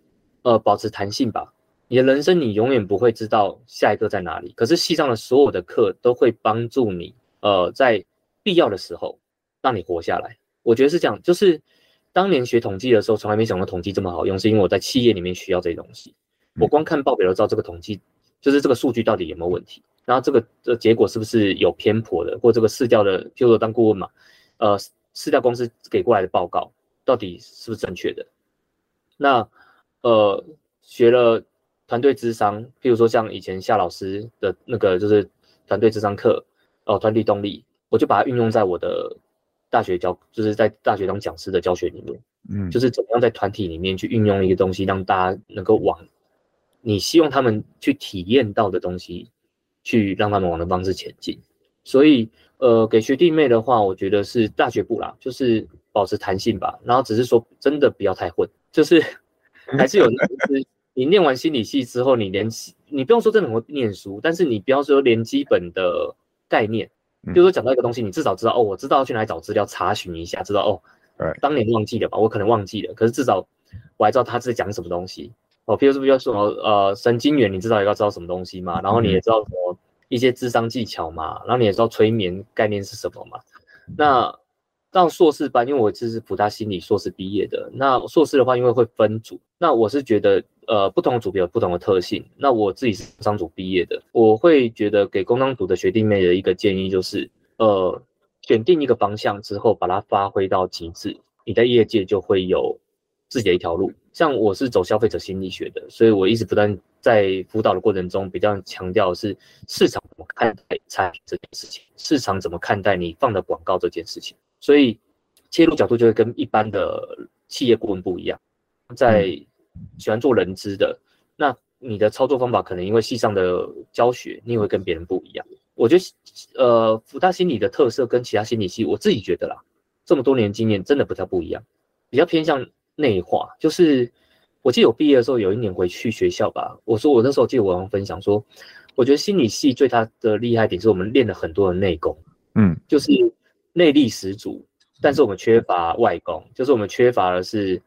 Speaker 2: 呃，保持弹性吧。你的人生你永远不会知道下一个在哪里，可是系上的所有的课都会帮助你，呃，在必要的时候让你活下来。我觉得是这样，就是当年学统计的时候，从来没想过统计这么好用，是因为我在企业里面需要这些东西。我光看报表都知道这个统计，就是这个数据到底有没有问题，然后这个这结果是不是有偏颇的，或这个市调的，譬如说当顾问嘛，呃。市调公司给过来的报告到底是不是正确的？那呃，学了团队智商，譬如说像以前夏老师的那个就是团队智商课哦，团体动力，我就把它运用在我的大学教，就是在大学当讲师的教学里面，嗯，就是怎么样在团体里面去运用一个东西，让大家能够往你希望他们去体验到的东西，去让他们往的方式前进，所以。呃，给学弟妹的话，我觉得是大学部啦，就是保持弹性吧。然后只是说，真的不要太混，就是 (laughs) 还是有，就是你念完心理系之后，你连你不用说真的很会念书，但是你不要说连基本的概念，比如说讲到一个东西，你至少知道哦，我知道要去哪里找资料查询一下，知道哦，当年忘记了吧，我可能忘记了，可是至少我还知道他是讲什么东西哦。比如说，比如说呃，神经元，你知道也要知道什么东西嘛，然后你也知道什么。一些智商技巧嘛，然后你也知道催眠概念是什么嘛？那到硕士班，因为我这是辅大心理硕士毕业的，那硕士的话，因为会分组，那我是觉得，呃，不同的组别有不同的特性。那我自己是工商组毕业的，我会觉得给工商组的学弟妹的一个建议就是，呃，选定一个方向之后，把它发挥到极致，你在业界就会有自己的一条路。像我是走消费者心理学的，所以我一直不断在辅导的过程中比较强调是市场怎么看待产品这件事情，市场怎么看待你放的广告这件事情，所以切入角度就会跟一般的企业顾问不一样。在喜欢做人资的，那你的操作方法可能因为系上的教学，你也会跟别人不一样。我觉得呃，福大心理的特色跟其他心理系，我自己觉得啦，这么多年经验真的不太不一样，比较偏向。内化就是，我记得我毕业的时候有一年回去学校吧，我说我那时候记得我刚分享说，我觉得心理系最大的厉害点是我们练了很多的内功，
Speaker 1: 嗯，
Speaker 2: 就是内力十足，但是我们缺乏外功，就是我们缺乏的是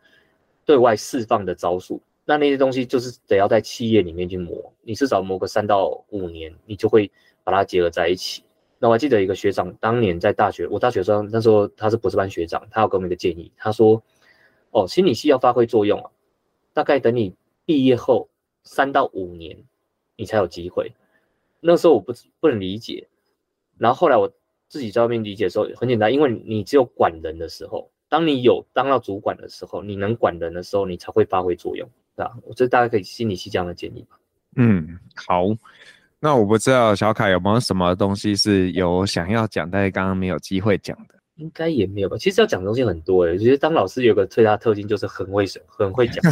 Speaker 2: 对外释放的招数，那那些东西就是得要在企业里面去磨，你至少磨个三到五年，你就会把它结合在一起。那我还记得一个学长当年在大学，我大学生那时候他是博士班学长，他有给我们一个建议，他说。哦，心理系要发挥作用啊，大概等你毕业后三到五年，你才有机会。那时候我不不能理解，然后后来我自己在外面理解的时候很简单，因为你只有管人的时候，当你有当到主管的时候，你能管人的时候，你才会发挥作用，对吧？我觉得大家可以心理系这样的建议吧。
Speaker 1: 嗯，好。那我不知道小凯有没有什么东西是有想要讲，但是刚刚没有机会讲的。
Speaker 2: 应该也没有吧。其实要讲的东西很多诶、欸，我觉得当老师有个最大的特性就是很会讲，很会讲，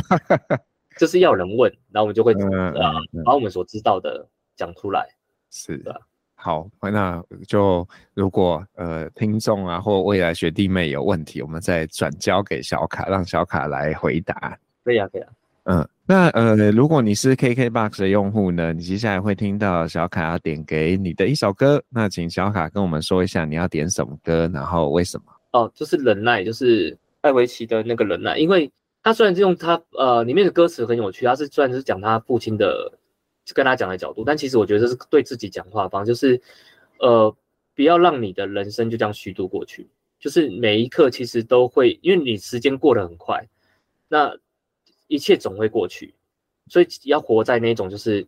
Speaker 2: (laughs) 就是要人问，然后我们就会、嗯、呃把我们所知道的讲出来。
Speaker 1: 是的，好，那就如果呃听众啊或未来学弟妹有问题，我们再转交给小卡，让小卡来回答。
Speaker 2: 可以啊，可以啊。
Speaker 1: 嗯，那呃，如果你是 KKBOX 的用户呢，你接下来会听到小卡要点给你的一首歌，那请小卡跟我们说一下你要点什么歌，然后为什么？
Speaker 2: 哦，就是忍耐，就是艾维奇的那个忍耐，因为他虽然是用他呃里面的歌词很有趣，他是虽然是讲他父亲的，跟他讲的角度，但其实我觉得是对自己讲话方，就是呃不要让你的人生就这样虚度过去，就是每一刻其实都会，因为你时间过得很快，那。一切总会过去，所以要活在那种就是，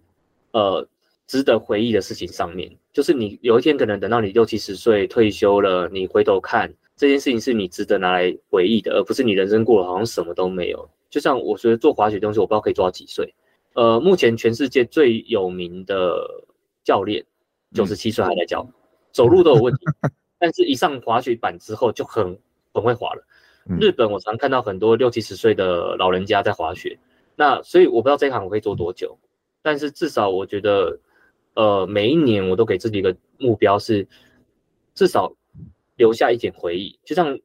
Speaker 2: 呃，值得回忆的事情上面。就是你有一天可能等到你六七十岁退休了，你回头看这件事情是你值得拿来回忆的，而不是你人生过了好像什么都没有。就像我觉得做滑雪东西，我不知道可以做到几岁。呃，目前全世界最有名的教练，九十七岁还在教，走路都有问题，(laughs) 但是一上滑雪板之后就很很会滑了。日本我常看到很多六七十岁的老人家在滑雪，那所以我不知道这一行我可以做多久，但是至少我觉得，呃，每一年我都给自己一个目标是，至少留下一点回忆。就像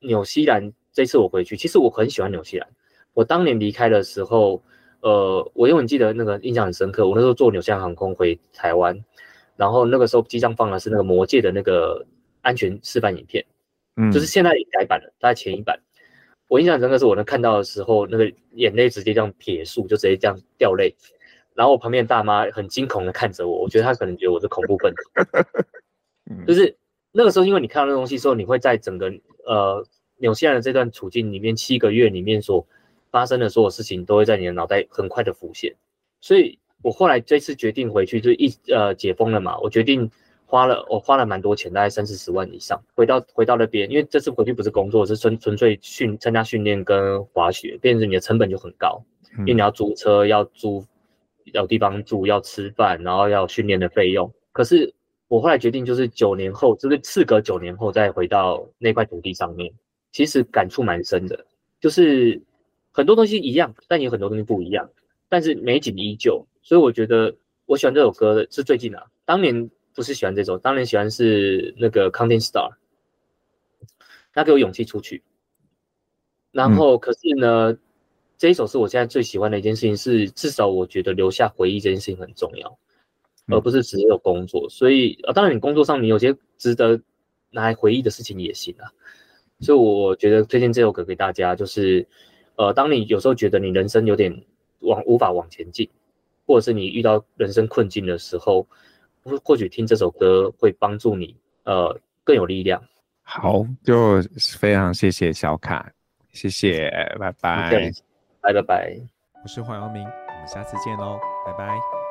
Speaker 2: 纽西兰这次我回去，其实我很喜欢纽西兰。我当年离开的时候，呃，我永远记得那个印象很深刻。我那时候坐纽西兰航空回台湾，然后那个时候机上放的是那个魔戒的那个安全示范影片。嗯，就是现在也改版了，大概前一版，我印象深刻是我能看到的时候，那个眼泪直接这样撇竖，就直接这样掉泪。然后我旁边大妈很惊恐的看着我，我觉得她可能觉得我是恐怖分子。(laughs) 就是那个时候，因为你看到那东西之后，你会在整个呃纽西兰的这段处境里面，七个月里面所发生的所有事情，都会在你的脑袋很快的浮现。所以我后来这次决定回去，就一呃解封了嘛，我决定。花了我花了蛮多钱，大概三四十万以上。回到回到那边，因为这次回去不是工作，是纯纯粹训参加训练跟滑雪，变成你的成本就很高，因为你要租车，要租有地方住，要吃饭，然后要训练的费用。可是我后来决定，就是九年后，就是事隔九年后再回到那块土地上面，其实感触蛮深的。就是很多东西一样，但有很多东西不一样，但是美景依旧。所以我觉得我喜欢这首歌的是最近啊，当年。不是喜欢这首，当然喜欢是那个 Counting Star，他给我勇气出去。然后，可是呢，嗯、这一首是我现在最喜欢的一件事情，是至少我觉得留下回忆这件事情很重要，而不是只有工作。所以，呃，当然你工作上你有些值得拿来回忆的事情也行啊。所以我觉得推荐这首歌给大家，就是，呃，当你有时候觉得你人生有点往无法往前进，或者是你遇到人生困境的时候。或许听这首歌会帮助你，呃，更有力量。
Speaker 1: 好，就非常谢谢小卡，谢谢，拜拜，
Speaker 2: 拜拜拜。
Speaker 1: 我是黄阳明，我们下次见喽，拜拜。